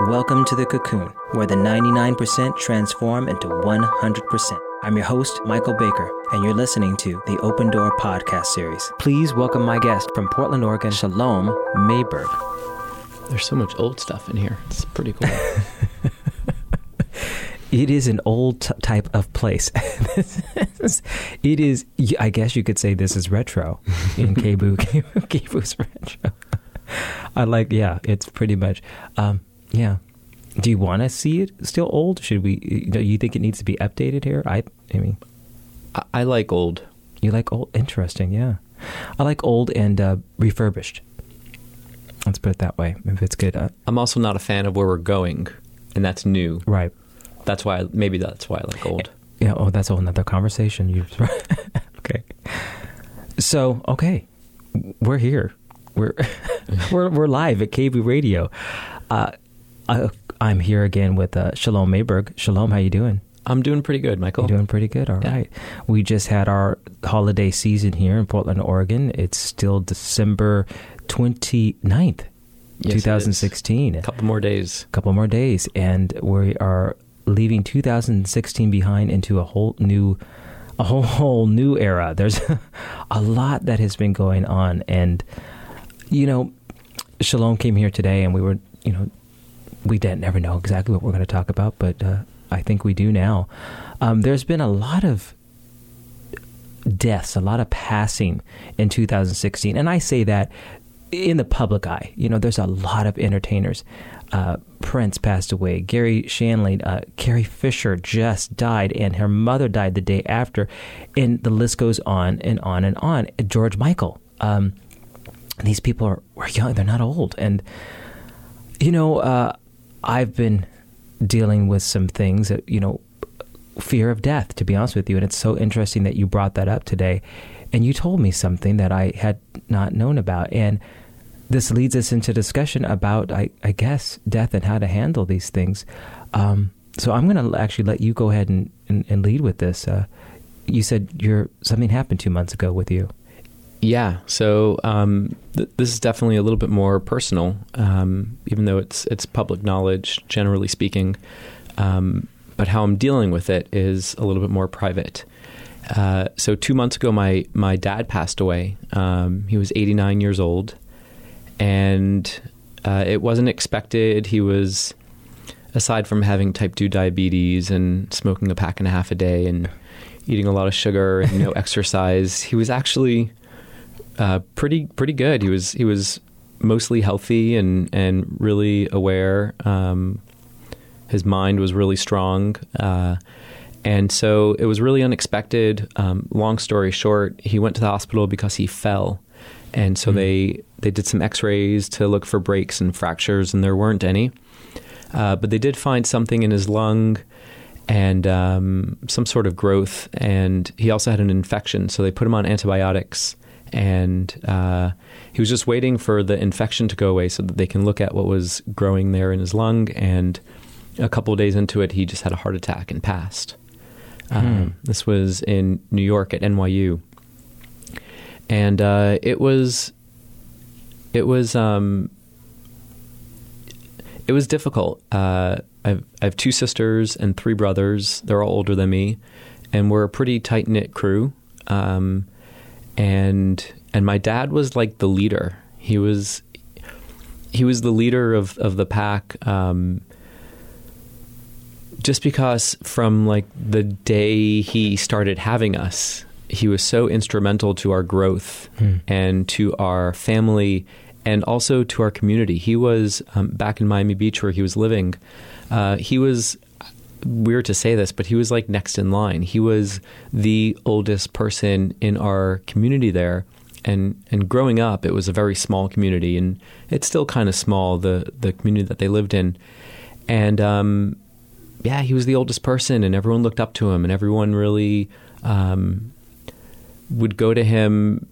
Welcome to the cocoon, where the 99% transform into 100%. I'm your host, Michael Baker, and you're listening to the Open Door podcast series. Please welcome my guest from Portland, Oregon, Shalom Mayberg. There's so much old stuff in here. It's pretty cool. it is an old t- type of place. it is, I guess you could say this is retro in KBOO. KBOO's retro. I like, yeah, it's pretty much, um, yeah. Do you want to see it still old? Should we? Do you think it needs to be updated here? I, I mean, I, I like old. You like old? Interesting. Yeah, I like old and uh, refurbished. Let's put it that way. If it's good. Uh, I'm also not a fan of where we're going, and that's new. Right. That's why. I, maybe that's why I like old. Yeah. Oh, that's a whole another conversation. You. okay. So okay, we're here. We're we're we're live at KBOO Radio. Uh, I, I'm here again with uh, Shalom Mayberg. Shalom, how you doing? I'm doing pretty good, Michael. You're doing pretty good. All Yeah. right. We just had our holiday season here in Portland, Oregon. It's still December 29th, Yes, 2016. A couple more days. A couple more days, and we are leaving 2016 behind into a whole new, a whole whole new era. There's a lot that has been going on, and you know, Shalom came here today, and we were, you know, we didn't never know exactly what we're going to talk about, but uh, I think we do now. Um, there's been a lot of deaths, a lot of passing in 2016, and I say that in the public eye. You know, there's a lot of entertainers. Uh, Prince passed away. Garry Shandling, uh, Carrie Fisher just died, and her mother died the day after, and the list goes on and on and on. George Michael. Um, these people are were young; they're not old, and you know, uh, I've been dealing with some things that you know, fear of death. To be honest with you, and it's so interesting that you brought that up today, and you told me something that I had not known about, and this leads us into discussion about, I, I guess, death and how to handle these things. Um, so I'm going to actually let you go ahead and, and, and lead with this. Uh, you said your something happened two months ago with you. Yeah. So um, th- this is definitely a little bit more personal, um, even though it's it's public knowledge, generally speaking. Um, but how I'm dealing with it is a little bit more private. Uh, so two months ago, my my dad passed away. Um, he was 89 years old, and uh, it wasn't expected. He was, aside from having type two diabetes and smoking a pack and a half a day and eating a lot of sugar and no exercise, he was actually uh, pretty pretty good. He was he was mostly healthy and and really aware. Um, his mind was really strong, uh, and so it was really unexpected. Um, long story short, he went to the hospital because he fell, and so they they did some X-rays to look for breaks and fractures, and there weren't any. Uh, but they did find something in his lung and um, some sort of growth, and he also had an infection. So they put him on antibiotics, and uh, he was just waiting for the infection to go away so that they can look at what was growing there in his lung. And a couple of days into it, he just had a heart attack and passed. Um, this was in New York at NYU, and uh, it was it was um, it was difficult. Uh, I've, I have two sisters and three brothers. They're all older than me, and we're a pretty tight knit crew. Um, and and my dad was like the leader. He was he was the leader of of the pack. Um, just because from like the day he started having us, he was so instrumental to our growth and to our family and also to our community. He was um, back in Miami Beach where he was living. Uh, he was weird to say this, but he was like next in line. He was the oldest person in our community there. And and growing up, it was a very small community, and it's still kind of small the the community that they lived in. And um, yeah, he was the oldest person, and everyone looked up to him, and everyone really um, would go to him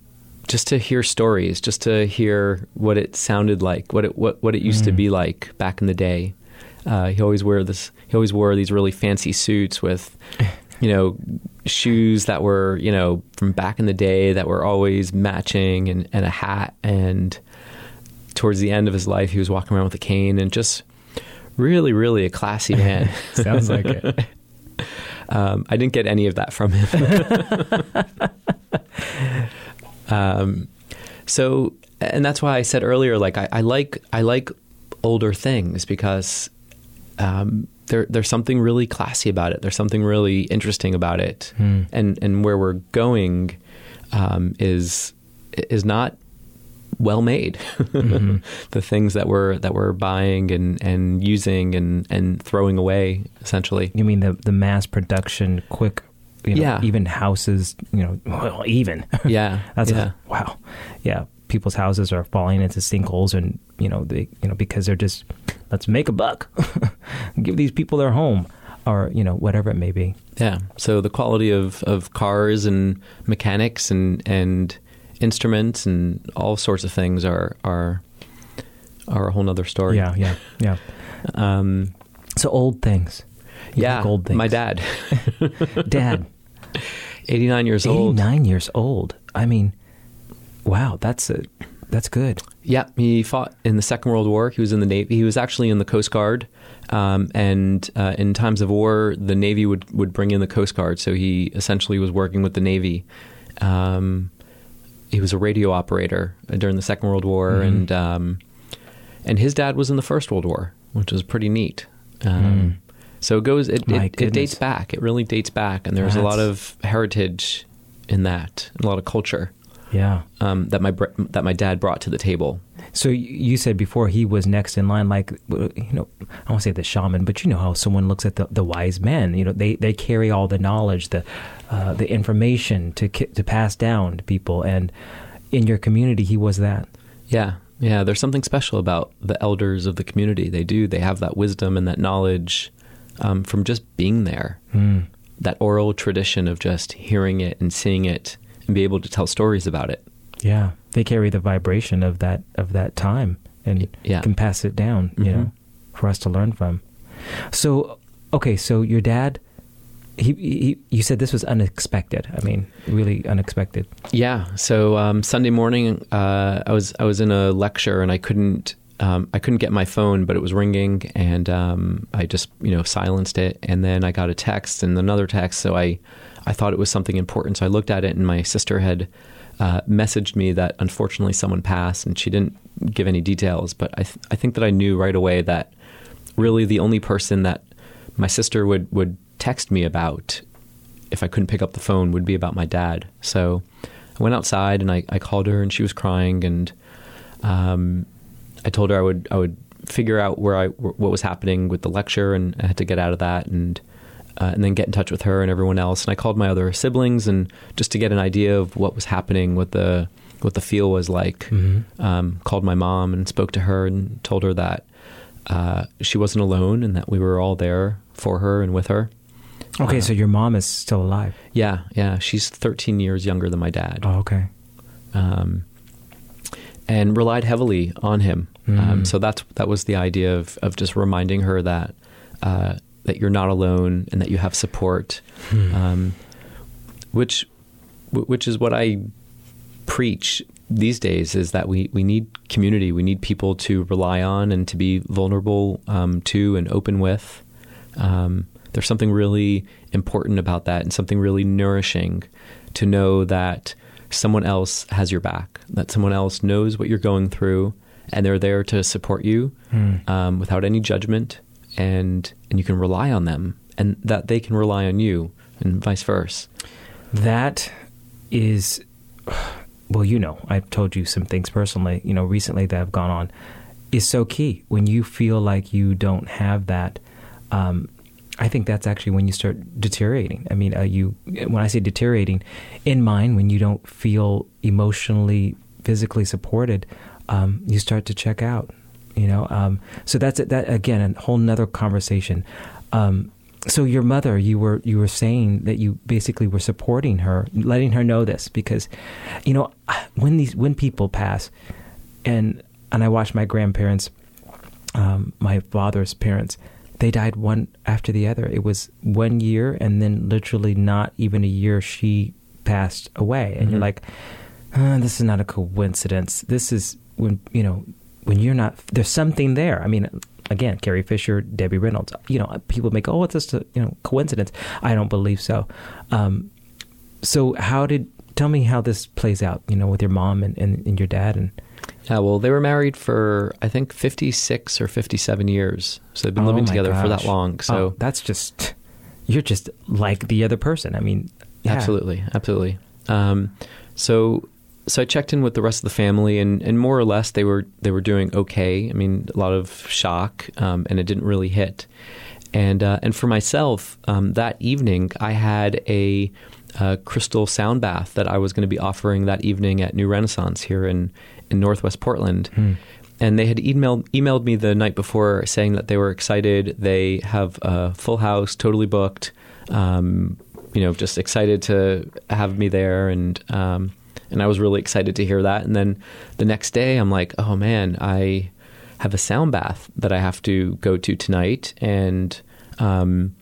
just to hear stories, just to hear what it sounded like, what it what what it used to be like back in the day. Uh, he always wear this. He always wore these really fancy suits with, you know, shoes that were you know from back in the day that were always matching, and, and a hat. And towards the end of his life, he was walking around with a cane and just really, really a classy man. Sounds like it. Um, I didn't get any of that from him. um, so, and that's why I said earlier, like I, I like I like older things because um, there there's something really classy about it. There's something really interesting about it, Hmm. and and where we're going um, is is not well made. Mhm. the things that we're that we're buying and, and using and, and throwing away essentially. You mean the the mass production, quick, you know, Yeah. even houses, you know, well, even Yeah, that's yeah, a, wow, yeah. People's houses are falling into sinkholes, and you know they, you know, because they're just let's make a buck, give these people their home, or you know whatever it may be. yeah. So the quality of, of cars and mechanics and and instruments and all sorts of things are are are a whole nother story. Yeah, yeah, yeah. Um, So old things. You yeah. old things. My dad, Dad, eighty nine years eighty old. 89 years old. I mean, wow, that's a that's good. Yeah, he fought in the Second World War. He was in the Navy. He was actually in the Coast Guard. Um, and uh, in times of war, the Navy would, would bring in the Coast Guard. So he essentially was working with the Navy. Um, he was a radio operator during the Second World War, Mhm. and um, and his dad was in the First World War, which was pretty neat. Um, Mm. So it goes. It, it, it dates back. It really dates back, and there's a lot of heritage in that, a lot of culture Yeah. um, that my br- that my dad brought to the table. So you said before he was next in line, like you know, I won't say the shaman, but you know how someone looks at the, the wise men. You know, they, they carry all the knowledge, the uh, the information to to pass down to people, and in your community, he was that. Yeah, yeah. There's something special about the elders of the community. They do. They have that wisdom and that knowledge um, from just being there. Mm. That oral tradition of just hearing it and seeing it and be able to tell stories about it. Yeah, they carry the vibration of that of that time and Yeah. can pass it down. You Mhm. know, for us to learn from. So okay, so your dad. He, he, you said this was unexpected. I mean, really unexpected. Yeah. So um, Sunday morning, uh, I was I was in a lecture and I couldn't um, I couldn't get my phone, but it was ringing, and um, I just you know silenced it. And then I got a text and another text, so I I thought it was something important. So I looked at it, and my sister had uh, messaged me that unfortunately someone passed, and she didn't give any details. But I th- I think that I knew right away that really the only person that my sister would would text me about if I couldn't pick up the phone would be about my dad. So I went outside and I, I called her and she was crying and um, I told her I would I would figure out where I what was happening with the lecture and I had to get out of that and uh, and then get in touch with her and everyone else and I called my other siblings and just to get an idea of what was happening what the what the feel was like Mm-hmm. um, called my mom and spoke to her and told her that uh, she wasn't alone and that we were all there for her and with her Okay, Uh, so your mom is still alive. yeah yeah she's 13 years younger than my dad Oh, okay. um, and relied heavily on him. Um, Mm. so that's that was the idea of of just reminding her that uh, that you're not alone and that you have support, Hmm. um, which which is what I preach these days is that we, we need community. We need people to rely on and to be vulnerable um, to and open with. Um, there's something really important about that and something really nourishing to know that someone else has your back, that someone else knows what you're going through and they're there to support you Hmm. um, without any judgment and, and you can rely on them and that they can rely on you and vice versa. That is, well, you know, I've told you some things personally, you know, recently that have gone on, is so key. When you feel like you don't have that, um, I think that's actually when you start deteriorating. I mean, uh, you when I say deteriorating, in mind, when you don't feel emotionally, physically supported, um, you start to check out. You know, um, so that's that again a whole nother conversation. Um, so your mother, you were you were saying that you basically were supporting her, letting her know this because, you know, when these when people pass, and and I watched my grandparents, um, my father's parents, they died one after the other. It was one year, and then literally not even a year, she passed away, and you're Mhm. like, uh, this is not a coincidence. This is when you know when you're not. There's something there. I mean, again, Carrie Fisher, Debbie Reynolds. You know, people make, oh, it's just a you know coincidence. I don't believe so. Um, so how did tell me how this plays out? You know, with your mom and, and, and your dad and. Yeah, well, they were married for I think fifty six or fifty seven years, so they've been Oh living together for that long. So Oh, that's just you're just like the other person. I mean, yeah. Absolutely, absolutely. Um, so, so I checked in with the rest of the family, and, and more or less they were they were doing okay. I mean, a lot of shock, um, and it didn't really hit. And uh, and for myself, um, that evening I had a, uh crystal sound bath that I was going to be offering that evening at New Renaissance here in in Northwest Portland. And they had emailed emailed me the night before saying that they were excited. They have a full house, totally booked. Um, you know, just excited to have me there, and um, and I was really excited to hear that. And then the next day, I'm like, oh man, I have a sound bath that I have to go to tonight, and um,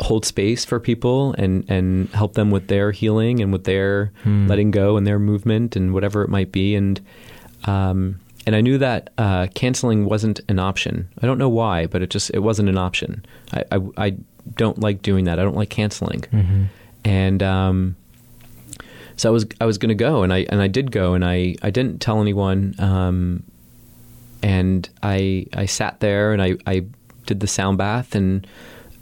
hold space for people and and help them with their healing and with their Hmm. letting go and their movement and whatever it might be and um and I knew that uh, canceling wasn't an option. I don't know why, but it just it wasn't an option. I, I, I don't like doing that. I don't like canceling. Mhm. And um, so I was I was going to go, and I and I did go, and I, I didn't tell anyone. Um, and I I sat there and I, I did the sound bath, and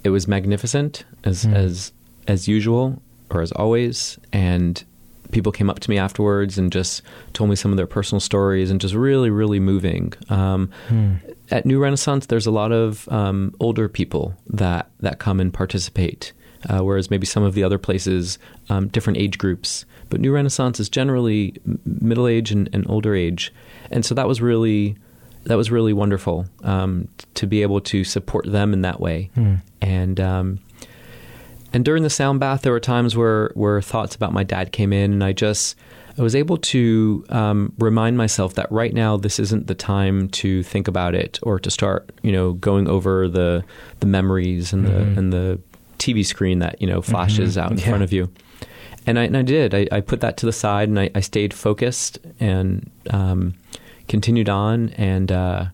it was magnificent as Hmm. as as usual or as always. And people came up to me afterwards and just told me some of their personal stories, and just really really moving. Um, Hmm. at New Renaissance, there's a lot of um, older people that that come and participate, uh, whereas maybe some of the other places, um, different age groups. But New Renaissance is generally middle age and, and older age, and so that was really that was really wonderful um, to be able to support them in that way. Hmm. And um, and during the sound bath, there were times where where thoughts about my dad came in, and I just I was able to um, remind myself that right now this isn't the time to think about it or to start, you know, going over the the memories and Mhm. the and the TV screen that you know flashes Mhm. out in Yeah. front of you. And I, and I did. I, I put that to the side and I, I stayed focused and um, continued on. And uh,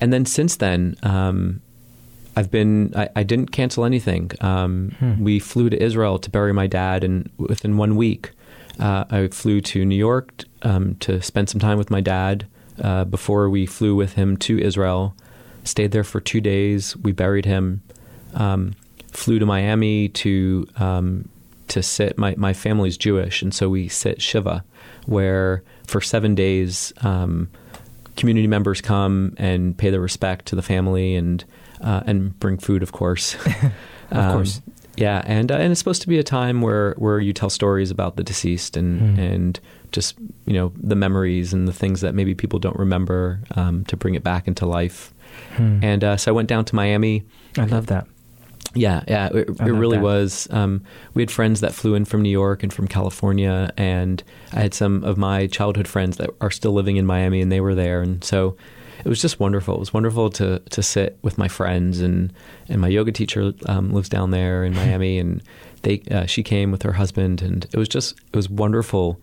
and then since then, um, I've been. I, I didn't cancel anything. Um, Hmm. We flew to Israel to bury my dad, and within one week, uh, I flew to New York um, to spend some time with my dad. Uh, before we flew with him to Israel, stayed there for two days. We buried him. Um, flew to Miami to um, to sit. My my family's Jewish, and so we sit shiva, where for seven days. Um, community members come and pay their respect to the family and uh, and bring food, of course. Of course. yeah, and uh, and it's supposed to be a time where where you tell stories about the deceased and Hmm. and just you know the memories and the things that maybe people don't remember um, to bring it back into life. Hmm. And uh, so I went down to Miami. I love that. Yeah, yeah, it, it really that. was. Um, we had friends that flew in from New York and from California, and I had some of my childhood friends that are still living in Miami, and they were there, and so it was just wonderful. It was wonderful to to sit with my friends, and and my yoga teacher um, lives down there in Miami, and they uh, she came with her husband, and it was just it was wonderful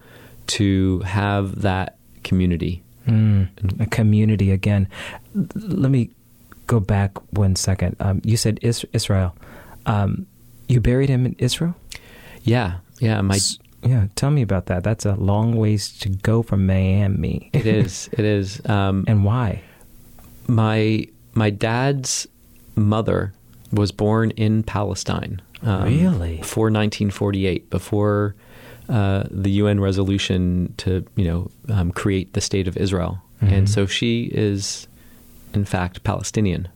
to have that community. Mm, a community again. Let me go back one second. Um, you said is- Israel. Um, you buried him in Israel? Yeah, yeah, my S- yeah. Tell me about that. That's a long ways to go from Miami. it is it is. Um, and why? my my dad's mother was born in Palestine. um, Really? Before 1948, before uh, the UN resolution to you know um, create the state of Israel, Mhm. and so she is, in fact, Palestinian.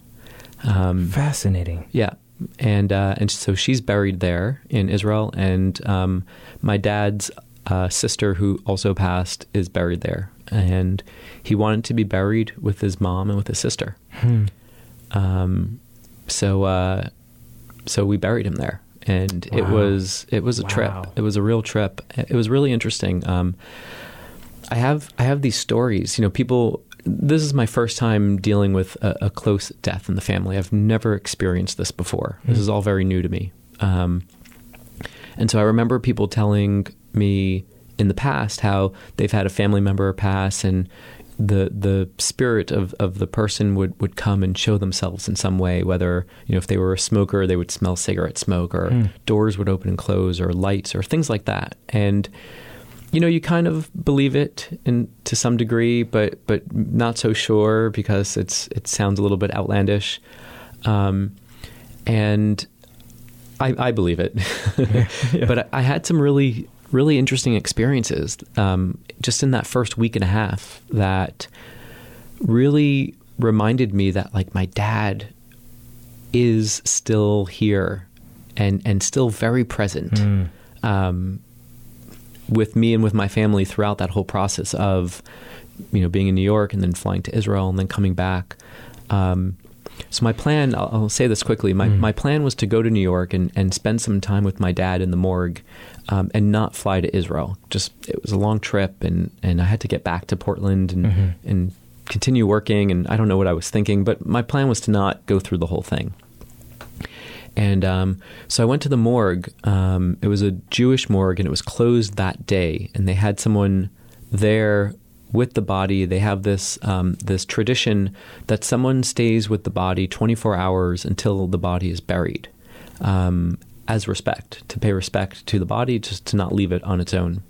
Um, Fascinating. yeah, and uh, and so she's buried there in Israel, and um, my dad's uh, sister, who also passed, is buried there, and he wanted to be buried with his mom and with his sister. Hmm. Um, so uh, so we buried him there, and it was it was a trip. It was a real trip. It was really interesting. Um, I have I have these stories. You know, people. This is my first time dealing with a, a close death in the family. I've never experienced this before. This Hmm. is all very new to me. Um, and so I remember people telling me in the past how they've had a family member pass and the the spirit of, of the person would, would come and show themselves in some way, whether you know if they were a smoker, they would smell cigarette smoke, or Hmm. doors would open and close, or lights, or things like that. And you know, you kind of believe it in to some degree, but but not so sure because it's it sounds a little bit outlandish. Um, and I, I believe it, Yeah. but I, I had some really really interesting experiences um, just in that first week and a half that really reminded me that like my dad is still here and and still very present Mm. um, with me and with my family throughout that whole process of you know being in New York and then flying to Israel and then coming back. Um, so my plan, I'll, I'll say this quickly. My Mm. my plan was to go to New York and, and spend some time with my dad in the morgue, um, and not fly to Israel. Just it was a long trip, and, and I had to get back to Portland and Mhm. and continue working. And I don't know what I was thinking, but my plan was to not go through the whole thing. And um, so I went to the morgue. Um, it was a Jewish morgue, and it was closed that day. And they had someone there with the body. They have this um, this tradition that someone stays with the body 24 hours until the body is buried, um, as respect to pay respect to the body, just to not leave it on its own.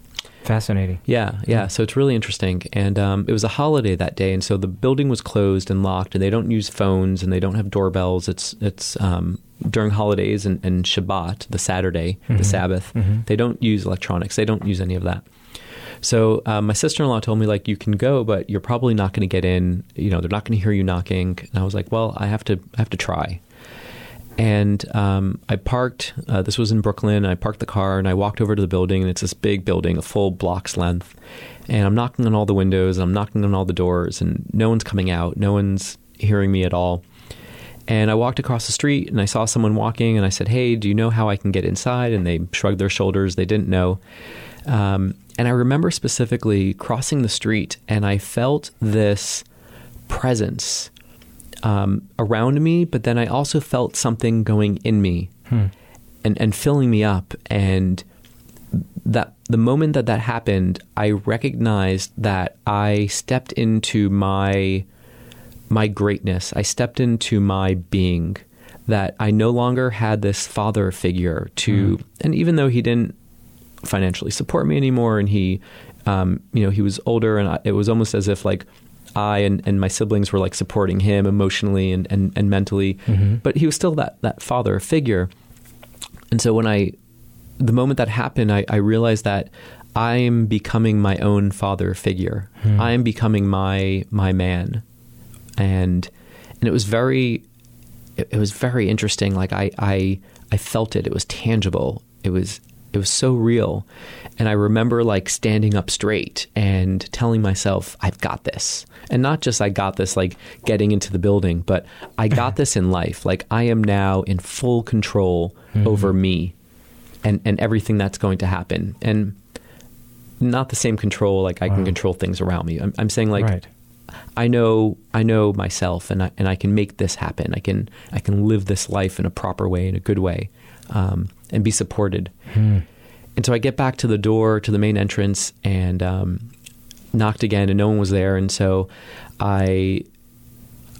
Fascinating. Yeah, yeah. So it's really interesting. And um, it was a holiday that day, and so the building was closed and locked, and they don't use phones and they don't have doorbells. It's it's um, during holidays and, and Shabbat, the Saturday, Mhm. the Sabbath. Mhm. They don't use electronics. They don't use any of that. So uh, my sister in law told me like you can go, but you're probably not going to get in. You know, they're not going to hear you knocking. And I was like, well, I have to I have to try. And um, I parked. Uh, this was in Brooklyn. I parked the car and I walked over to the building, and it's this big building, a full block's length. And I'm knocking on all the windows, and I'm knocking on all the doors, and no one's coming out. No one's hearing me at all. And I walked across the street, and I saw someone walking, and I said, "Hey, do you know how I can get inside?" And they shrugged their shoulders. They didn't know. Um, and I remember specifically crossing the street, and I felt this presence um, around me, but then I also felt something going in me Hmm. and, and filling me up. And that the moment that that happened, I recognized that I stepped into my my greatness. I stepped into my being. That I no longer had this father figure to, Mm. and even though he didn't financially support me anymore, and he, um, you know, he was older, and I, it was almost as if like I and, and my siblings were like supporting him emotionally and, and, and mentally, Mhm. but he was still that that father figure. And so when I, the moment that happened, I, I realized that I am becoming my own father figure. Hmm. I am becoming my my man, and and it was very, it, it was very interesting. Like I I I felt it. It was tangible. It was it was so real, and I remember like standing up straight and telling myself, "I've got this." And not just I got this, like getting into the building, but I got this in life. Like I am now in full control Mhm. over me and, and everything that's going to happen. And not the same control like I can control things around me. I'm, I'm saying like right. I know I know myself and I and I can make this happen. I can I can live this life in a proper way, in a good way, um, and be supported. Hmm. And so I get back to the door to the main entrance and um, knocked again, and no one was there. And so I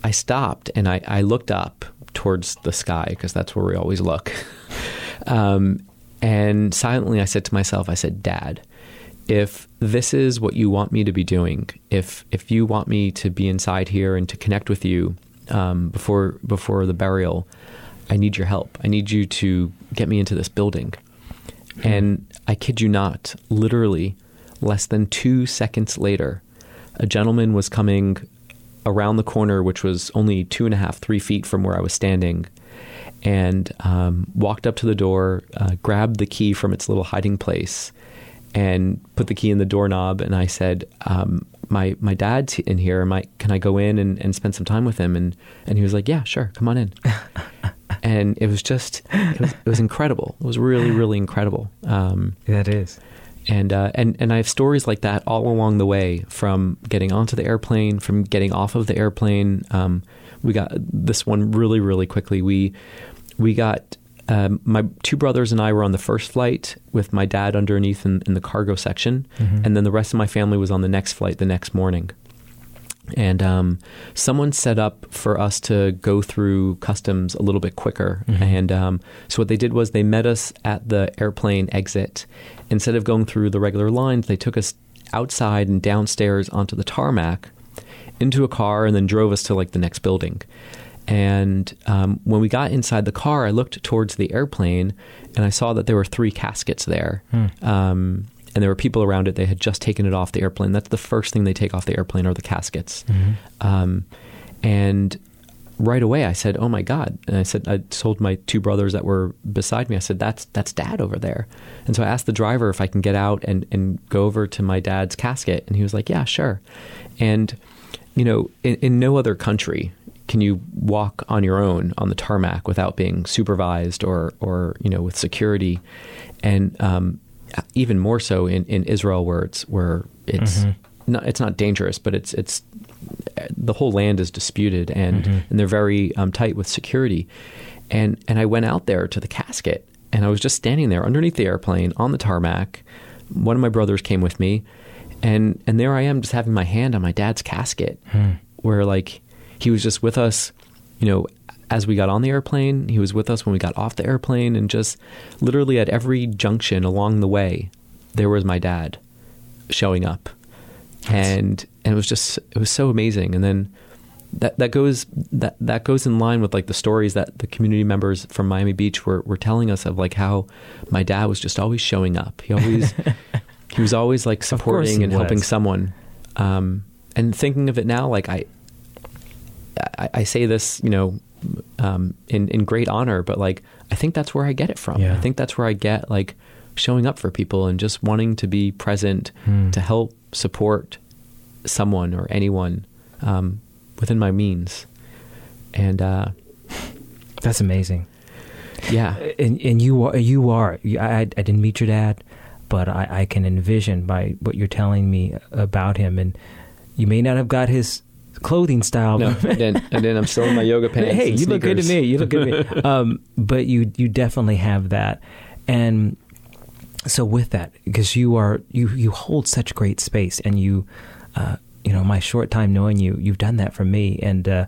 I stopped and I, I looked up towards the sky because that's where we always look. um, and silently I said to myself, I said, Dad, if this is what you want me to be doing, if if you want me to be inside here and to connect with you um, before before the burial, I need your help. I need you to get me into this building. And I kid you not, literally less than two seconds later, a gentleman was coming around the corner, which was only two and a half, three feet from where I was standing, and um, walked up to the door, uh, grabbed the key from its little hiding place, and put the key in the doorknob. And I said, um, "My my dad's in here. I, can I go in and, and spend some time with him?" And and he was like, "Yeah, sure, come on in." and it was just it was, it was incredible. It was really really incredible. Um, That is. And uh, and and I have stories like that all along the way, from getting onto the airplane, from getting off of the airplane. Um, we got this one really, really quickly. We we got um, my two brothers and I were on the first flight with my dad underneath in, in the cargo section, Mhm. and then the rest of my family was on the next flight the next morning. And um, someone set up for us to go through customs a little bit quicker. Mhm. And um, so what they did was they met us at the airplane exit. Instead of going through the regular lines, they took us outside and downstairs onto the tarmac into a car and then drove us to like the next building. And um, when we got inside the car, I looked towards the airplane and I saw that there were three caskets there. Hmm. And there were people around it. They had just taken it off the airplane. That's the first thing they take off the airplane are the caskets. Mhm. Um, and right away, I said, "Oh my God!" And I said, I told my two brothers that were beside me. I said, "That's that's Dad over there." And so I asked the driver if I can get out and and go over to my dad's casket, and he was like, "Yeah, sure." And you know, in, in no other country can you walk on your own on the tarmac without being supervised or or you know with security, and um, even more so in, in Israel where it's where it's Mhm. not it's not dangerous, but it's it's the whole land is disputed and Mhm. and they're very um, tight with security. And and I went out there to the casket and I was just standing there underneath the airplane on the tarmac. One of my brothers came with me, and and there I am just having my hand on my dad's casket, Hmm. where like he was just with us, you know. As we got on the airplane, he was with us when we got off the airplane, and just literally at every junction along the way, there was my dad showing up. And and it was just it was so amazing. And then that that goes that that goes in line with like the stories that the community members from Miami Beach were were telling us of like how my dad was just always showing up. He always he was always like supporting and helping someone. Um and thinking of it now like I I, I say this you know um in in great honor but like I think that's where I get it from Yeah. I think that's where I get like showing up for people and just wanting to be present Hmm. to help support someone or anyone um, within my means. And uh, That's amazing. yeah, and and you are you are you- I I didn't meet your dad, but I, I can envision by what you're telling me about him, and you may not have got his clothing style. no, I didn't. I didn't. I'm still in my yoga pants. hey, you look good to me. You look good to me. Um, but you you definitely have that, and so with that, because you are you you hold such great space, and you, uh, you know, my short time knowing you, you've done that for me, and uh,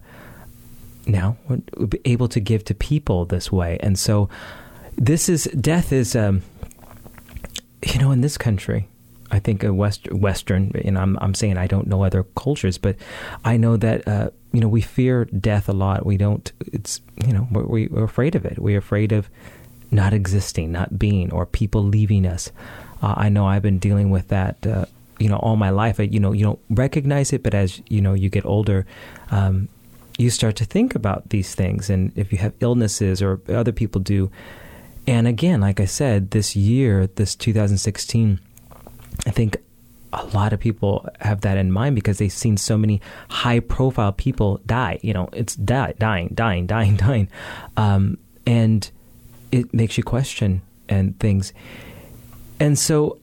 now we're able to give to people this way, and so this is death is, um, you know, in this country. I think a West, Western, and I'm I'm saying I don't know other cultures, but I know that uh, you know we fear death a lot. We don't. It's you know we- we're afraid of it. We're afraid of not existing, not being, or people leaving us. Uh, I know I've been dealing with that. Uh, you know, all my life. You know, you don't recognize it, but as you know, you get older, um, you start to think about these things, and if you have illnesses or other people do. And again, like I said, this year, this 2016, I think a lot of people have that in mind because they've seen so many high profile people die. You know, it's die, dying, dying, dying, dying. Um, and it makes you question and things. And so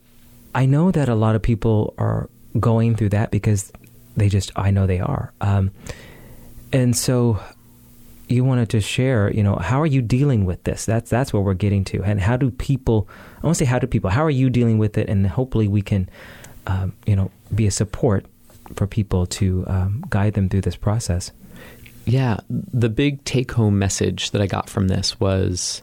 I know that a lot of people are going through that because they just, I know they are. Um, and so you wanted to share, you know, how are you dealing with this? That's that's what we're getting to, and how do people? I want to say, how do people? How are you dealing with it? And hopefully, we can, um, you know, be a support for people to um, guide them through this process. Yeah, the big take-home message that I got from this was,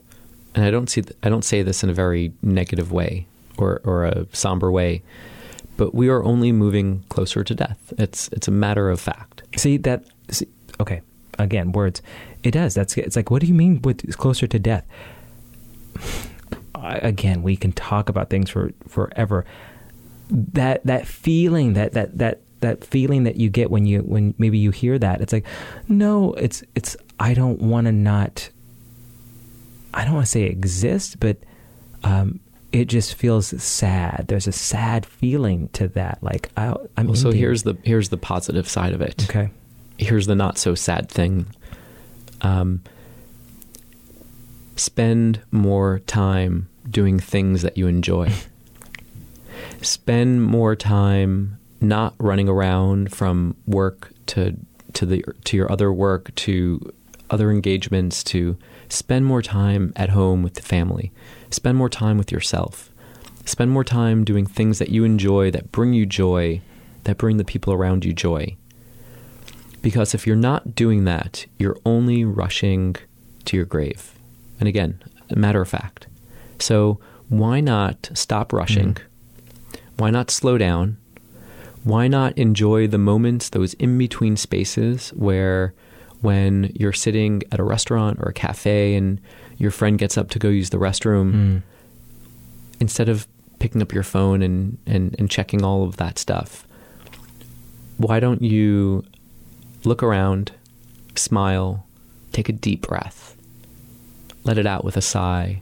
and I don't see, I don't say this in a very negative way or or a somber way, but we are only moving closer to death. It's it's a matter of fact. See that? See, okay, again, words. It does. That's it's like, what do you mean with closer to death? Again, we can talk about things for forever. That that feeling, that that that that feeling that you get when you when maybe you hear that, it's like, no, it's it's. I don't want to not. I don't want to say exist, but um, it just feels sad. There's a sad feeling to that. Like I, I'm. Well, so here's the here's the positive side of it. okay. here's the not so sad thing. Um, spend more time doing things that you enjoy. spend more time not running around from work to to the to your other work to other engagements to spend more time at home with the family. Spend more time with yourself. Spend more time doing things that you enjoy that bring you joy, that bring the people around you joy Because if you're not doing that, you're only rushing to your grave. And again, a matter of fact. So why not stop rushing? Mm. Why not slow down? Why not enjoy the moments, those in between spaces where when you're sitting at a restaurant or a cafe and your friend gets up to go use the restroom, mm. instead of picking up your phone and, and, and checking all of that stuff, why don't you look around, smile, take a deep breath, let it out with a sigh,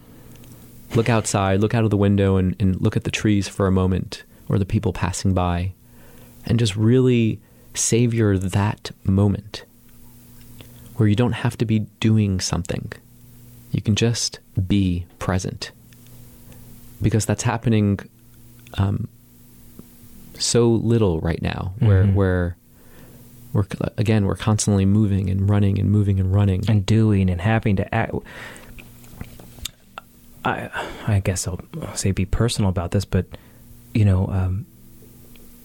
look outside, look out of the window and, and look at the trees for a moment or the people passing by, and just really savor that moment where you don't have to be doing something. You can just be present. Because that's happening um, so little right now, where, mm-hmm. where we're, again, we're constantly moving and running and moving and running. And doing and having to act. I, I guess I'll say be personal about this, but, you know, um,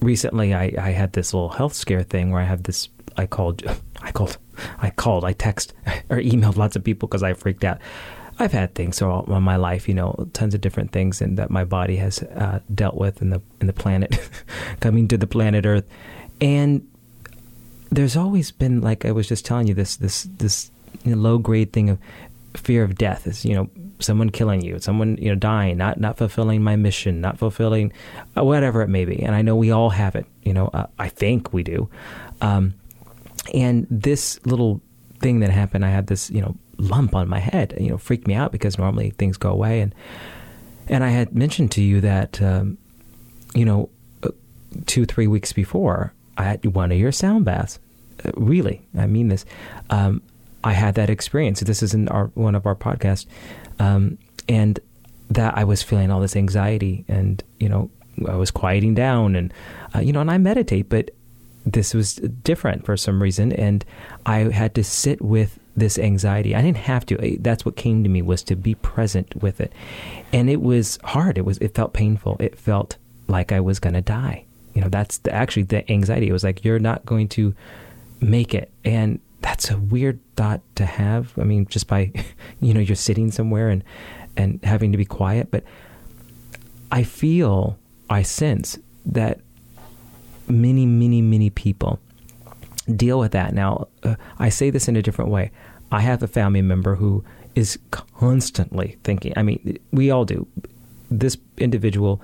recently I, I had this little health scare thing where I had this, I called, I called I called, I text or emailed lots of people because I freaked out. I've had things all my life, you know, tons of different things, and that my body has uh, dealt with in the in the planet, coming to the planet Earth, and there's always been like I was just telling you this this this you know, low grade thing of fear of death is you know someone killing you, someone you know dying, not not fulfilling my mission, not fulfilling uh, whatever it may be, and I know we all have it. You know, uh, I think we do. Um, and this little thing that happened, I had this, you know, lump on my head, you know, freaked me out because normally things go away. And, and I had mentioned to you that, um, you know, uh, two, three weeks before, I had one of your sound baths. Uh, really, I mean this. Um, I had that experience. This is in our one of our podcasts, um, and that I was feeling all this anxiety, and you know, I was quieting down, and uh, you know, and I meditate, but this was different for some reason, and I had to sit with this anxiety. I didn't have to. That's what came to me was to be present with it, and it was hard. It was. It felt painful. It felt like I was going to die. You know, that's the, actually the anxiety. It was like you're not going to make it, and that's a weird thought to have. I mean, just by you know you're sitting somewhere and and having to be quiet, but I feel, I sense that many, many, many people deal with that. Now, uh, I say this in a different way. I have a family member who is constantly thinking. I mean, we all do. This individual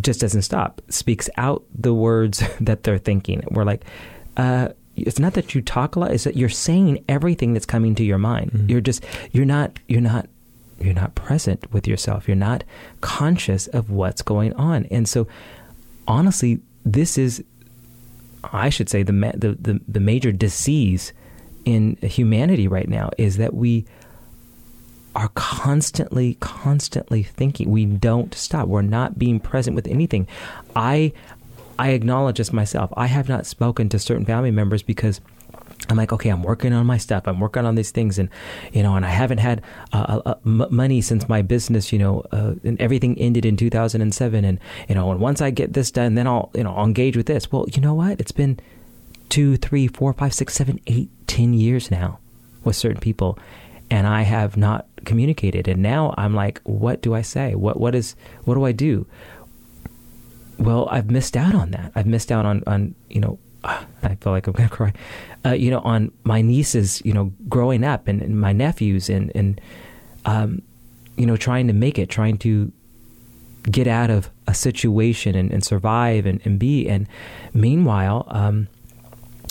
just doesn't stop, speaks out the words that they're thinking. We're like, uh, it's not that you talk a lot; it's that you're saying everything that's coming to your mind. Mm-hmm. You're just, you're not, you're not, you're not present with yourself. You're not conscious of what's going on, and so honestly, this is, I should say, the, the, the, the major disease in humanity right now is that we are constantly, constantly thinking. We don't stop. We're not being present with anything. I, I acknowledge this myself. I have not spoken to certain family members because I'm like, okay, I'm working on my stuff. I'm working on these things, and you know, and I haven't had uh, uh, money since my business, you know, uh, and everything ended in 2007. And you know, and once I get this done, then I'll, you know, I'll engage with this. Well, you know what? It's been two, three, four, five, six, seven, eight, ten years now with certain people, and I have not communicated. And now I'm like, what do I say? What what is what do I do? Well, I've missed out on that. I've missed out on on you know I feel like I'm going to cry. Uh, you know, on my nieces, you know, growing up, and, and my nephews, and and um, you know, trying to make it, trying to get out of a situation and, and survive and, and be. And meanwhile, um,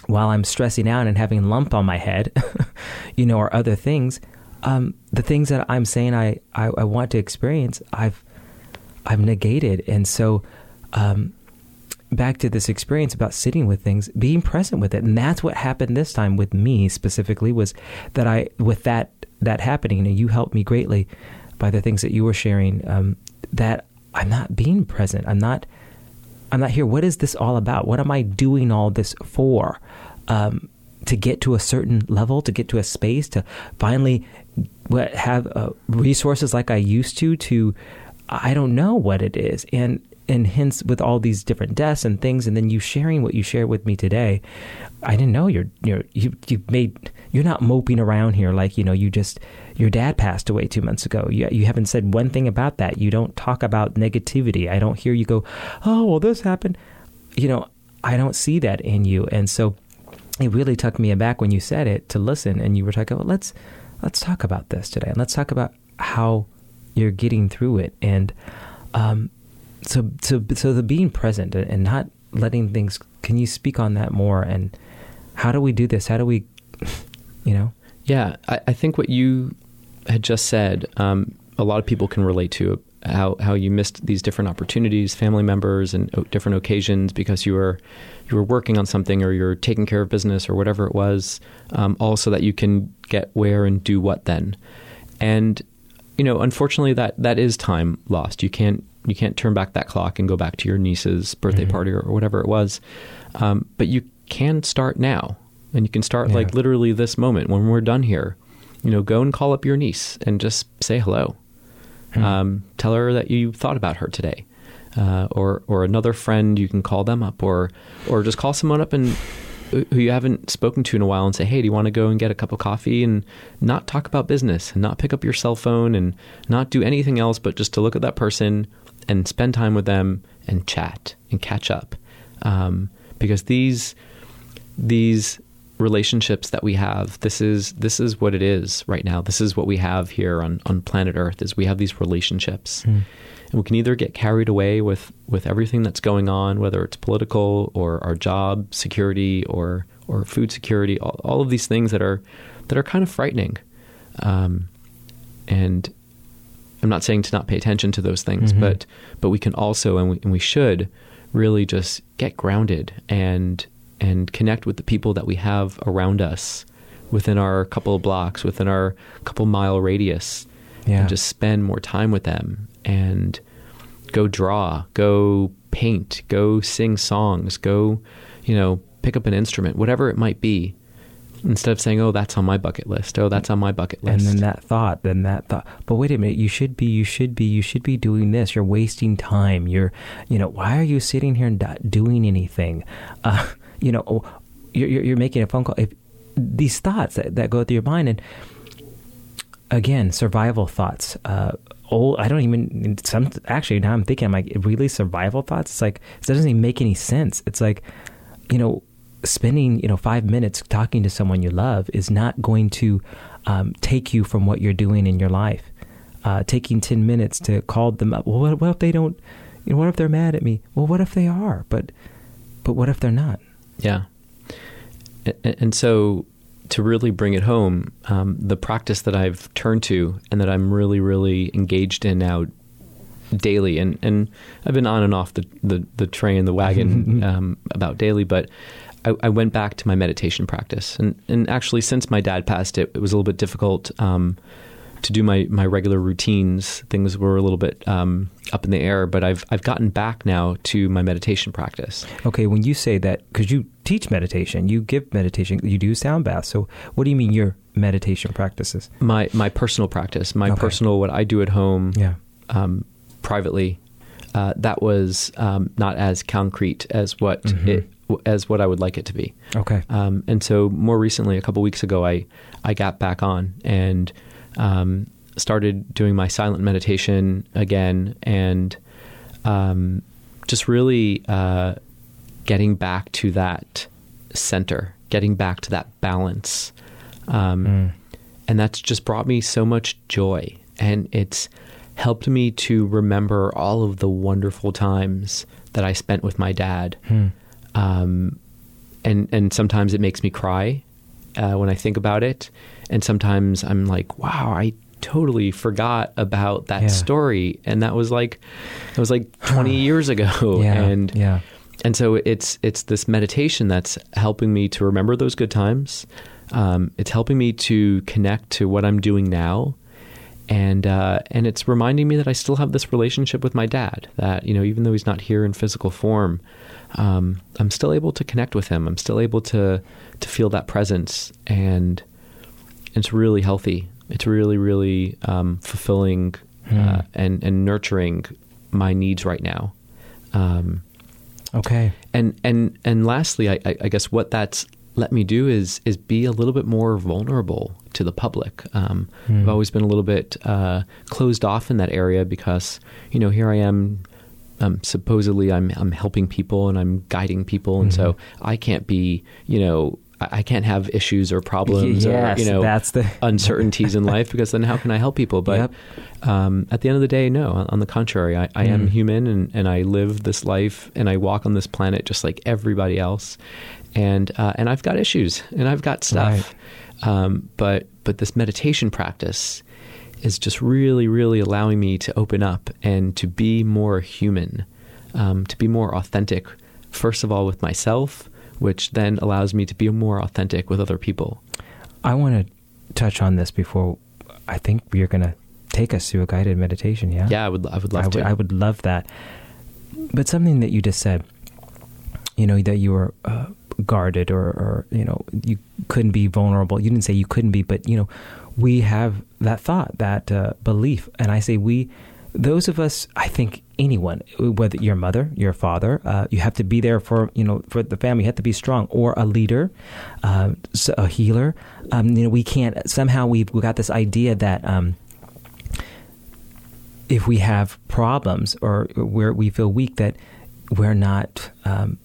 while I'm stressing out and having a lump on my head, you know, or other things, um, the things that I'm saying I, I, I, want to experience, I've I've negated, and so. Um, back to this experience about sitting with things, being present with it. And that's what happened this time with me specifically was that I, with that, that happening, and you helped me greatly by the things that you were sharing, um, that I'm not being present. I'm not, I'm not here. What is this all about? What am I doing all this for? Um, to get to a certain level, to get to a space, to finally have uh, resources like I used to, to, I don't know what it is. And and hence with all these different deaths and things, and then you sharing what you shared with me today, I didn't know you're you're you you made you're not moping around here like you know you just your dad passed away two months ago. You you haven't said one thing about that. You don't talk about negativity. I don't hear you go, oh well, this happened. You know, I don't see that in you, and so it really took me aback when you said it to listen, and you were talking. Well, let's let's talk about this today, and let's talk about how you're getting through it, and um, so so so the being present and not letting things. Can you speak on that more? And how do we do this? How do we, you know? Yeah, I, I think what you had just said, um, a lot of people can relate to how how you missed these different opportunities, family members, and different occasions because you were you were working on something or you're taking care of business or whatever it was, um, all so that you can get where and do what then. And you know, unfortunately, that that is time lost. You can't you can't turn back that clock and go back to your niece's birthday mm-hmm. party or, or, whatever it was. Um, but you can start now, and you can start yeah. like literally this moment when we're done here. You know, go and call up your niece and just say hello. Mm-hmm. Um, tell her that you thought about her today, uh, or or another friend. You can call them up, or or just call someone up and who you haven't spoken to in a while and say, "Hey, do you want to go and get a cup of coffee?" and not talk about business, and not pick up your cell phone, and not do anything else, but just to look at that person and spend time with them and chat and catch up, um, because these these relationships that we have this is this is what it is right now. This is what we have here on on planet earth is we have these relationships. Mm. and we can either get carried away with with everything that's going on whether it's political or our job security or or food security all, all of these things that are that are kind of frightening. Um, and I'm not saying to not pay attention to those things mm-hmm. but but we can also and we, and we should really just get grounded and and connect with the people that we have around us within our couple of blocks, within our couple mile radius, yeah. and just spend more time with them and go draw, go paint, go sing songs, go, you know, pick up an instrument, whatever it might be. Instead of saying, "Oh, that's on my bucket list. Oh, that's on my bucket list," and then that thought, then that thought. But wait a minute, you should be, you should be, you should be doing this. You're wasting time. You're, you know, why are you sitting here and not doing anything? Uh, you know, oh, you're, you're making a phone call. If these thoughts that, that go through your mind, and again, survival thoughts. Uh, old, I don't even some. Actually, now I'm thinking, I'm like, really survival thoughts. It's like it doesn't even make any sense. It's like, you know, spending you know five minutes talking to someone you love is not going to um, take you from what you're doing in your life. Uh, taking ten minutes to call them up. Well, what, what if they don't? You know, what if they're mad at me? Well, what if they are? But, but what if they're not? Yeah. And so to really bring it home, um, the practice that I've turned to and that I'm really, really engaged in now daily, and, and I've been on and off the, the, the train, the wagon um, about daily, but I, I, went back to my meditation practice. And, and actually, since my dad passed, it, it was a little bit difficult um, to do my, my regular routines. Things were a little bit um, up in the air, but I've I've gotten back now to my meditation practice. Okay, when you say that, because you teach meditation, you give meditation, you do sound baths. So, what do you mean your meditation practices? My my personal practice, my okay. personal what I do at home, yeah, um, privately. Uh, that was um, not as concrete as what mm-hmm. it as what I would like it to be. Okay. Um, and so more recently, a couple weeks ago, I I got back on and um, started doing my silent meditation again and um, just really uh, getting back to that center, getting back to that balance. Um, mm. And that's just brought me so much joy. And it's helped me to remember all of the wonderful times that I spent with my dad. Mm. Um, and, and sometimes it makes me cry uh, when I think about it. And sometimes I'm like, wow, I totally forgot about that yeah. story. And that was like it was like 20 years ago. Yeah, and yeah. and so it's it's this meditation that's helping me to remember those good times. Um, it's helping me to connect to what I'm doing now. And uh, and it's reminding me that I still have this relationship with my dad that you know even though he's not here in physical form um, I'm still able to connect with him I'm still able to to feel that presence and it's really healthy it's really, really um, fulfilling mm. uh, and and nurturing my needs right now. Um, Okay. and and and lastly, I, I I guess what that's let me do is is be a little bit more vulnerable to the public. Um, Hmm. I've always been a little bit uh, closed off in that area because you know here I am. Um, supposedly, I'm I'm helping people and I'm guiding people, and so I can't be you know I, can't have issues or problems yes, or you know that's the uncertainties in life because then how can I help people? But Yep. um, at the end of the day, no. On, the contrary, I, I am Mm. human and, and I live this life and I walk on this planet just like everybody else, and uh, and I've got issues and I've got stuff. Um, but but this meditation practice is just really really allowing me to open up and to be more human, um, to be more authentic. First of all, with myself, which then allows me to be more authentic with other people. I want to touch on this before. I think you're going to take us through a guided meditation. Yeah. Yeah, I would I would love I to. would, I would love that. But something that you just said, you know, that you were uh, guarded or, or, you know, you couldn't be vulnerable. You didn't say you couldn't be, but, you know, we have that thought, that uh, belief. And I say we, those of us, I think anyone, whether your mother, your father, uh, you have to be there for, you know, for the family. You have to be strong or a leader, uh, a healer. Um, you know, we can't, somehow we've we got this idea that, um, if we have problems or where we feel weak that we're not um,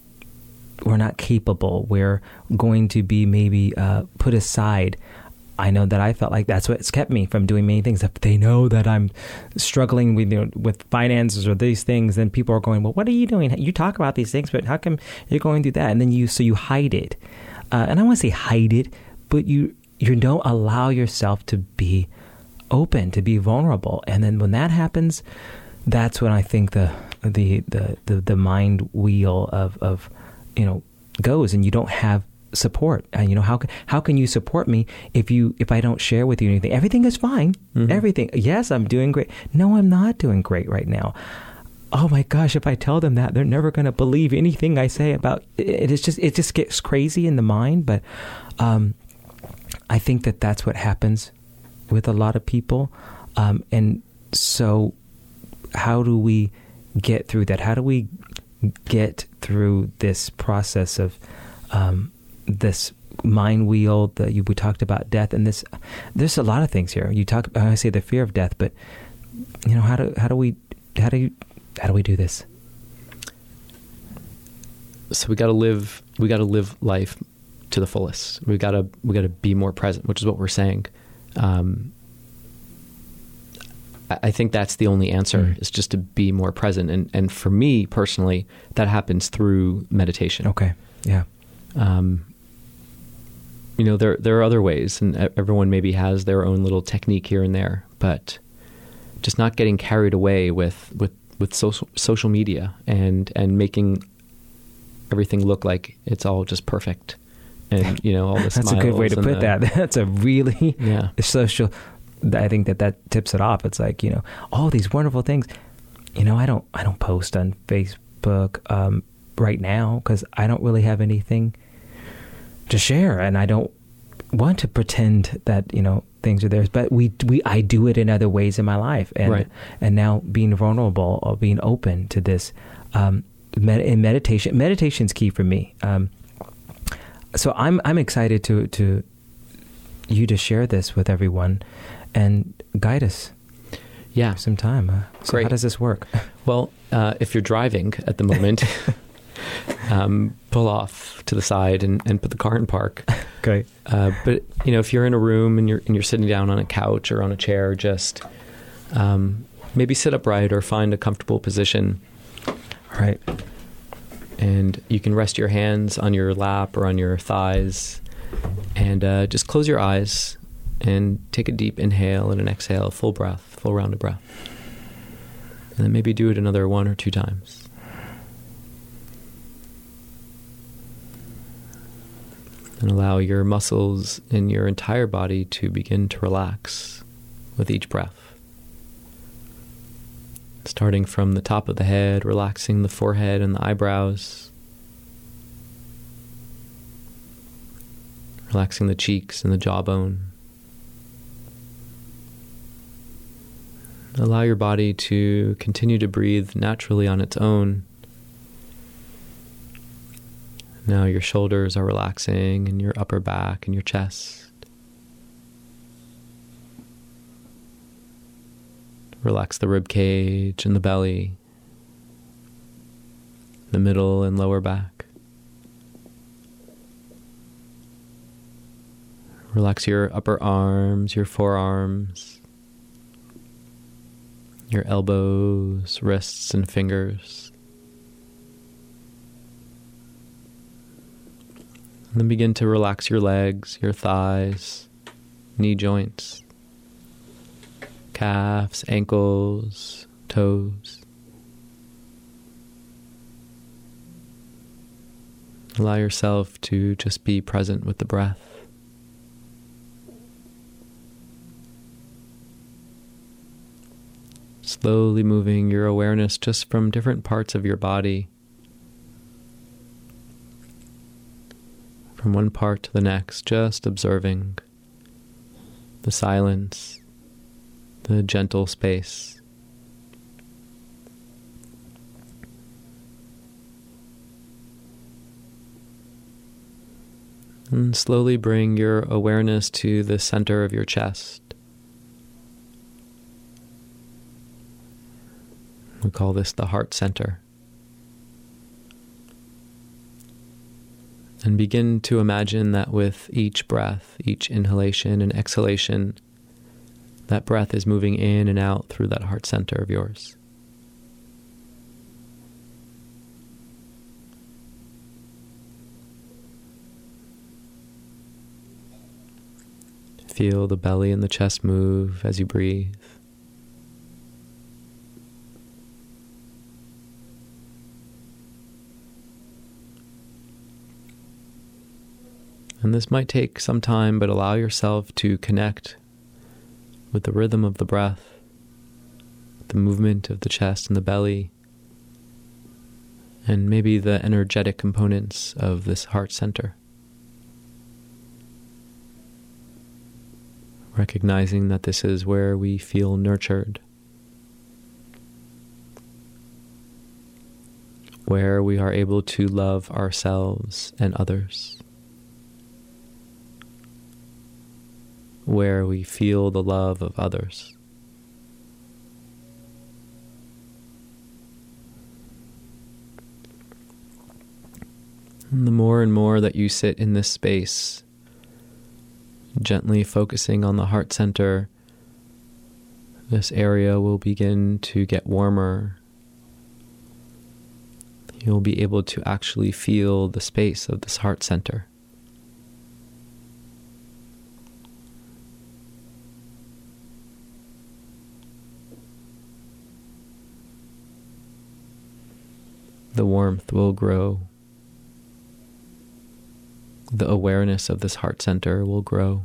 we're not capable we're going to be maybe uh, put aside I know that I felt like that's what's kept me from doing many things. If they know that I'm struggling with you know, with finances or these things, then people are going, "Well, what are you doing? You talk about these things, but how come you're going through that?" And then you so you hide it, uh, and I want to say hide it, but you you don't allow yourself to be open, to be vulnerable, and then when that happens, that's when I think the the the the, the mind wheel of of you know goes, and you don't have support. And you know how can how can you support me if you if I don't share with you anything? Everything is fine. Mhm. everything yes I'm doing great. No I'm not doing great right now. Oh my gosh if I tell them that they're never going to believe anything I say about it it's just it just gets crazy in the mind but um I think that that's what happens with a lot of people um and so how do we get through that? How do we get through this process of um, this mind wheel that you we talked about death and this there's a lot of things here. You talk I say the fear of death but you know how do how do we how do you how do we do this? So we got to live we got to live life to the fullest. We got to we got to be more present which is what we're saying. Um, I, I think that's the only answer Mm. is just to be more present. And and for me personally that happens through meditation. Okay. Yeah. Um, you know there there are other ways and everyone maybe has their own little technique here and there but just not getting carried away with with with social social media and and making everything look like it's all just perfect and you know all the that's a good way to put and that. That's a really yeah. social i think that that tips it off. It's like you know all these wonderful things. You know i don't i don't post on facebook um, right now because i don't really have anything to share and i don't want to pretend that you know things are theirs but we we i do it in other ways in my life and Right. and now being vulnerable or being open to this um med- in meditation meditation's key for me um so i'm i'm excited to to you to share this with everyone and guide us yeah some time. Uh, so Great. how does this work? well uh, if you're driving at the moment um, pull off to the side and, and put the car in park Okay. Uh, but you know, if you're in a room and you're and you're sitting down on a couch or on a chair, just um, maybe sit upright or find a comfortable position, All right. and you can rest your hands on your lap or on your thighs, and uh, just close your eyes and take a deep inhale and an exhale, full breath, full round of breath, and then maybe do it another one or two times. And allow your muscles in your entire body to begin to relax with each breath. Starting from the top of the head, relaxing the forehead and the eyebrows, relaxing the cheeks and the jawbone. Allow your body to continue to breathe naturally on its own Now your shoulders are relaxing and your upper back and your chest. Relax the rib cage and the belly, the middle and lower back. Relax your upper arms, your forearms, your elbows, wrists, and fingers. And then begin to relax your legs, your thighs, knee joints, calves, ankles, toes. Allow yourself to just be present with the breath. slowly moving your awareness just from different parts of your body, from one part to the next, just observing the silence, the gentle space. And slowly bring your awareness to the center of your chest. We call this the heart center. And begin to imagine that with each breath, each inhalation and exhalation, that breath is moving in and out through that heart center of yours. Feel the belly and the chest move as you breathe. And this might take some time, but allow yourself to connect with the rhythm of the breath, the movement of the chest and the belly, and maybe the energetic components of this heart center. Recognizing that this is where we feel nurtured, where we are able to love ourselves and others. Where we feel the love of others. And the more and more that you sit in this space, gently focusing on the heart center, this area will begin to get warmer. You'll be able to actually feel the space of this heart center. The warmth will grow. The awareness of this heart center will grow.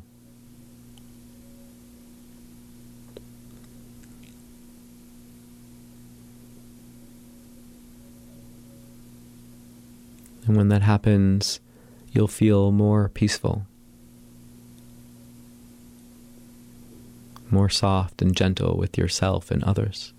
And when that happens, you'll feel more peaceful, more soft and gentle with yourself and others.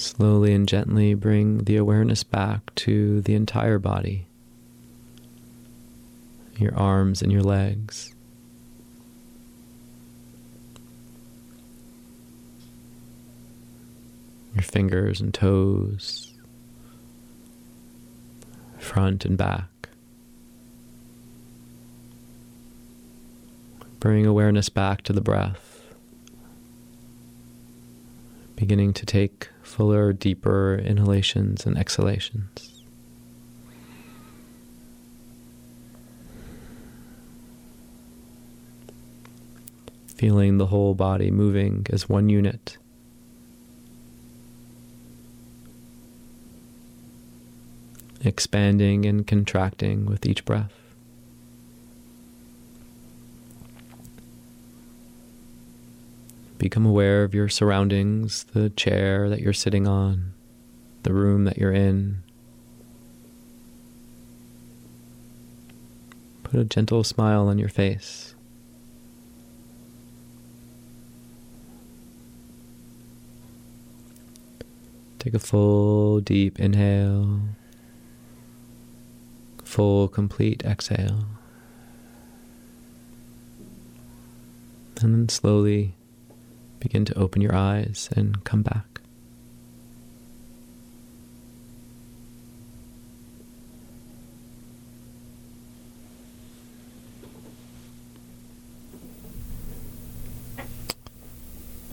Slowly and gently bring the awareness back to the entire body, your arms and your legs. Your fingers and toes, front and back. Bring awareness back to the breath, beginning to take fuller, deeper inhalations and exhalations. Feeling the whole body moving as one unit. Expanding and contracting with each breath. Become aware of your surroundings, the chair that you're sitting on, the room that you're in. Put a gentle smile on your face. Take a full, deep inhale, full, complete exhale. And then slowly begin to open your eyes and come back.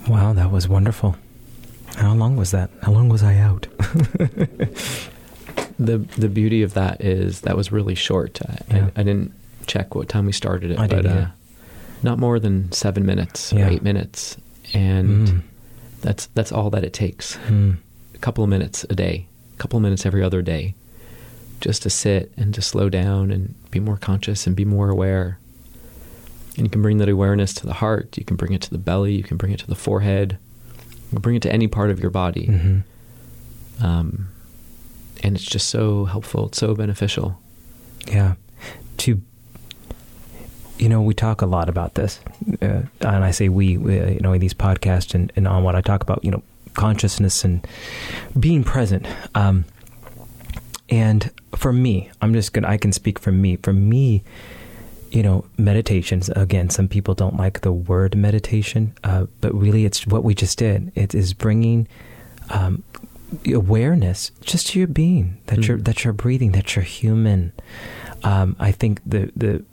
Wow, that was wonderful. How long was that? How long was I out? The the beauty of that is that was really short. I, Yeah. I, I didn't check what time we started it, I but didn't uh, not more than seven minutes Yeah. eight minutes, and Mm, that's that's all that it takes. mm. A couple of minutes a day, a couple of minutes every other day, just to sit and to slow down and be more conscious and be more aware. And you can bring that awareness to the heart. You can bring it to the belly. You can bring it to the forehead. You can bring it to any part of your body. Mhm. Um, and it's just so helpful. It's so beneficial. Yeah. To, you know, we talk a lot about this. Uh, and I say we, we, uh, you know, in these podcasts and, and on what I talk about, you know, consciousness and being present. Um, and for me, I'm just to, I can speak for me. For me, you know, meditations, again, some people don't like the word meditation, uh, but really it's what we just did. It is bringing um, awareness just to your being, that you're, Mhm. that you're breathing, that you're human. Um, I think the, the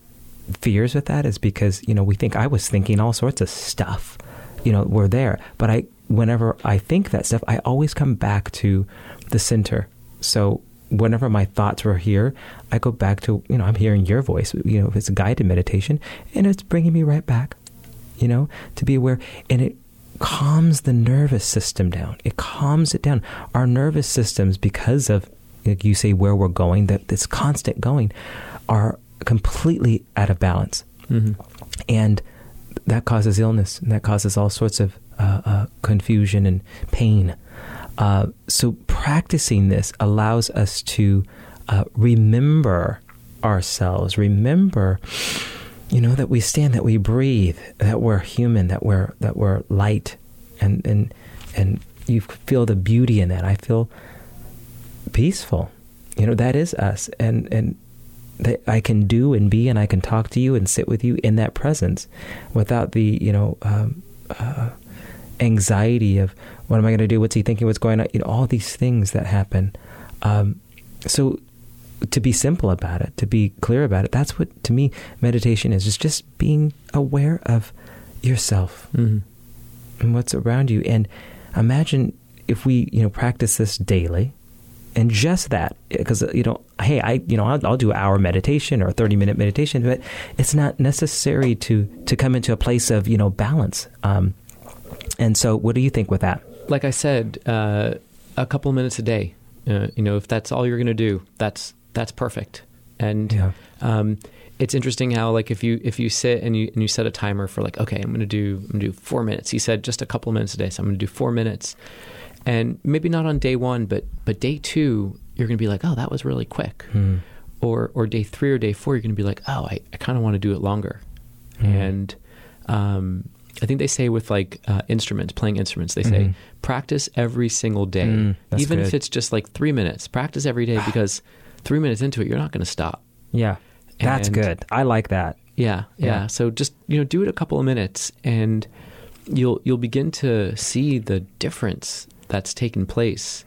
fears with that is because, you know, we think I was thinking all sorts of stuff, you know, we're there. But I, whenever I think that stuff, I always come back to the center. So whenever my thoughts were here, I go back to, you know, I'm hearing your voice, you know, it's a guided meditation and it's bringing me right back, you know, to be aware. And it calms the nervous system down. It calms it down. Our nervous systems, because of, like you say, where we're going, that this constant going, are completely out of balance. Mm-hmm. And that causes illness and that causes all sorts of uh, uh, confusion and pain. Uh, so practicing this allows us to uh, remember ourselves, remember, you know, that we stand, that we breathe, that we're human, that we're that we're light, and and and you feel the beauty in that. I feel peaceful. You know, that is us, and and that I can do and be, and I can talk to you and sit with you in that presence, without the you know um, uh, anxiety of what am I going to do? What's he thinking? What's going on? You know, all these things that happen. Um, so to be simple about it, to be clear about it, that's what to me meditation is. Is just being aware of yourself Mm-hmm. and what's around you. And imagine if we, you know, practice this daily, and just that, because you know, hey, I, you know, I'll, I'll do an hour meditation or a thirty minute meditation, but it's not necessary to to come into a place of you know balance. Um, and so, what do you think with that? Like I said, uh, a couple minutes a day. Uh, you know, if that's all you're going to do, that's that's perfect. And Yeah. um, it's interesting how like if you if you sit and you and you set a timer for like okay, I'm going to do I'm going to do four minutes. He said just a couple minutes a day, so I'm going to do four minutes. And maybe not on day one, but but day two, you're going to be like, oh, that was really quick. Hmm. Or or day three or day four, you're going to be like, oh, I, I kind of want to do it longer. Hmm. And um, I think they say with like uh, instruments, playing instruments, they say Mhm. practice every single day, Mm, that's even if it's just like three minutes. Practice every day because three minutes into it, you're not going to stop. Yeah, that's And- good. I like that. Yeah, yeah, Yeah. So just you know, do it a couple of minutes, and you'll you'll begin to see the difference that's taken place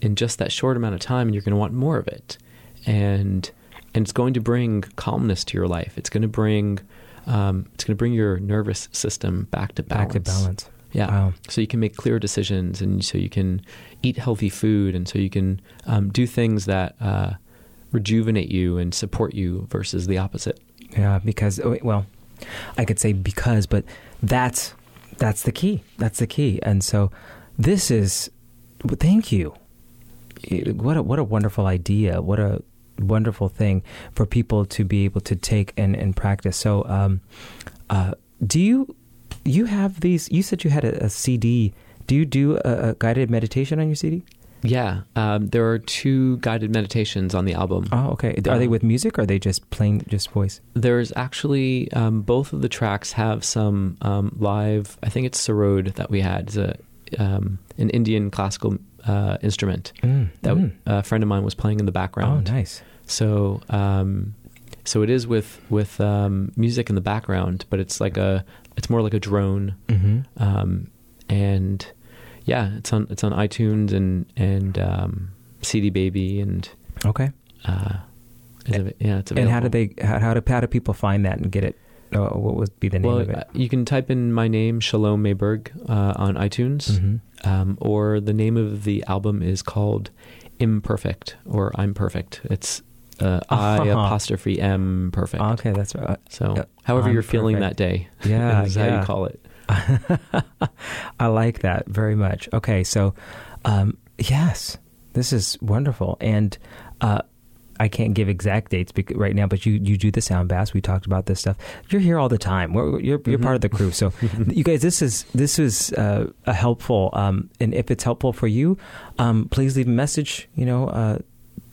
in just that short amount of time, and you're going to want more of it, and and it's going to bring calmness to your life. It's going to bring um, it's going to bring your nervous system back to balance. Back to balance. Yeah. Wow. So you can make clear decisions, and so you can eat healthy food, and so you can um, do things that uh, rejuvenate you and support you versus the opposite. Yeah, because oh, well, I could say because, but that's that's the key. That's the key. And so this is well, thank you. What a what a wonderful idea. What a wonderful thing for people to be able to take and, and practice. So um uh do you you have these you said you had a, a CD. Do you do a, a guided meditation on your CD? Yeah, um, there are two guided meditations on the album. Oh, okay. Are they Um, with music or are they just plain just voice? There's actually um, both of the tracks have some um, live. I think it's Sarod that we had. It's a um, an Indian classical uh, instrument Mm, that mm. a friend of mine was playing in the background. Oh, nice. So, um, so it is with with um, music in the background, but it's like a it's more like a drone, hmm um, and yeah, it's on it's on iTunes and and um, CD Baby and Okay. uh, it- yeah, it's And how do they? How, how do how do people find that and get it? Uh, what would be the name Well, of uh, it? you can type in my name, Shalom Mayberg, uh, on iTunes, hmm um, or the name of the album is called Imperfect or I'm Perfect. It's uh, I Uh-huh. apostrophe M Perfect. Okay, that's right. So, Yeah, however I'm you're feeling perfect. that day, Yeah, is how you call it. I like that very much. Okay, so um, yes, this is wonderful, and uh, I can't give exact dates bec- right now, but you you do the sound baths. We talked about this stuff. You're here all the time. We're, you're you're Mhm. part of the crew. So you guys, this is this is uh, a helpful. Um, and if it's helpful for you, um, please leave a message. You know. Uh,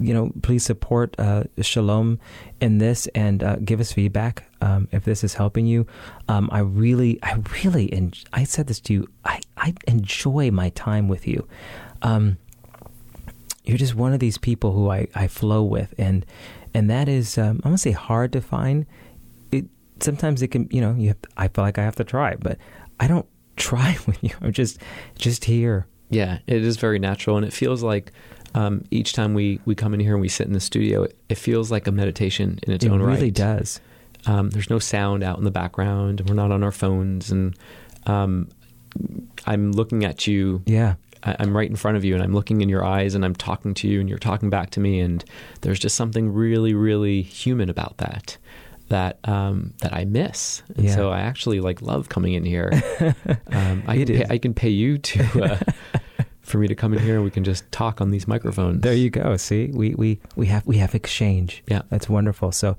you know, please support uh, Shalom in this and uh, give us feedback um, if this is helping you. Um, I really, I really, en- I said this to you. I, I enjoy my time with you. Um, you're just one of these people who I, I flow with, and and that is um, I'm gonna say hard to find. It sometimes it can, you know, you have to, I feel like I have to try, but I don't try with you. I'm just just here. Yeah, it is very natural, and it feels like um, each time we, we come in here and we sit in the studio, it, it feels like a meditation in its it own really right. It really does. Um, there's no sound out in the background. We're not on our phones, and um, I'm looking at you. Yeah. I, I'm right in front of you, and I'm looking in your eyes, and I'm talking to you, and you're talking back to me, and there's just something really, really human about that. That um, that I miss, and Yeah. so I actually like love coming in here. um, I can pay. I can pay you to uh, for me to come in here, and we can just talk on these microphones. There you go. See, we we we have we have exchange. Yeah. that's wonderful. So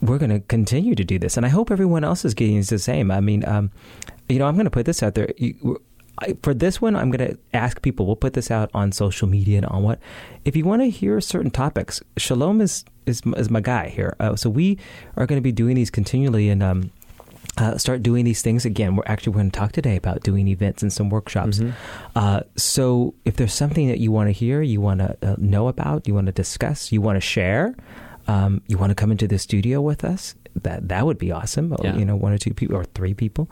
we're going to continue to do this, and I hope everyone else is getting the same. I mean, um, you know, I'm going to put this out there. You, I, for this one, I'm going to ask people. We'll put this out on social media and on what. If you want to hear certain topics, Shalom is is is my guy here. Uh, so we are going to be doing these continually, and um, uh, start doing these things again. We're actually going to talk today about doing events and some workshops. Mhm. Uh, so if there's something that you want to hear, you want to uh, know about, you want to discuss, you want to share, um, you want to come into the studio with us, that that would be awesome. Yeah. You know, one or two people or three people.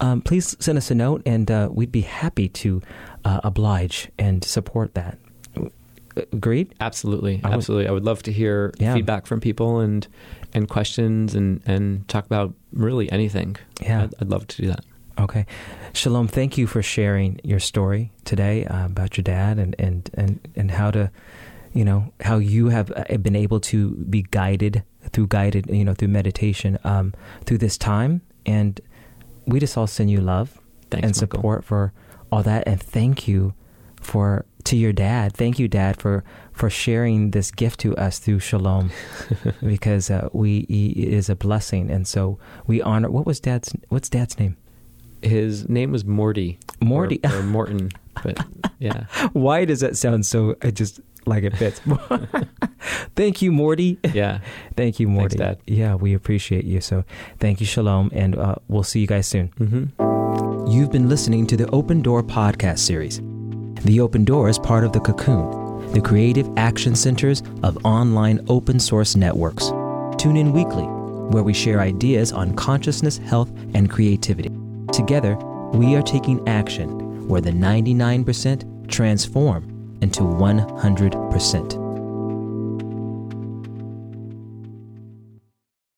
Um, please send us a note, and uh, we'd be happy to uh, oblige and support that. Agreed. Absolutely, I would- absolutely. I would love to hear Yeah. feedback from people and and questions and and talk about really anything. Yeah. I'd, I'd love to do that. Okay. Shalom, thank you for sharing your story today uh, about your dad and, and, and, and how to, you know, how you have uh, been able to be guided through guided, you know, through meditation um, through this time. And we just all send you love Thanks, and Michael. support for all that. And thank you for, to your dad. Thank you, dad, for, for sharing this gift to us through Shalom because uh, we, he is a blessing. And so we honor, what was dad's, what's dad's name? His name was Morty. Morty. or, or Morton, but yeah. Why does that sound so? I just like it fits. thank you, Morty. Yeah. Thank you, Morty. Dad. Yeah, we appreciate you. So, thank you, Shalom, and uh, we'll see you guys soon. hmm You've been listening to the Open Door podcast series. The Open Door is part of the Cocoon, the creative action centers of online open source networks. Tune in weekly, where we share ideas on consciousness, health, and creativity. Together, we are taking action where the 99% transform into 100%.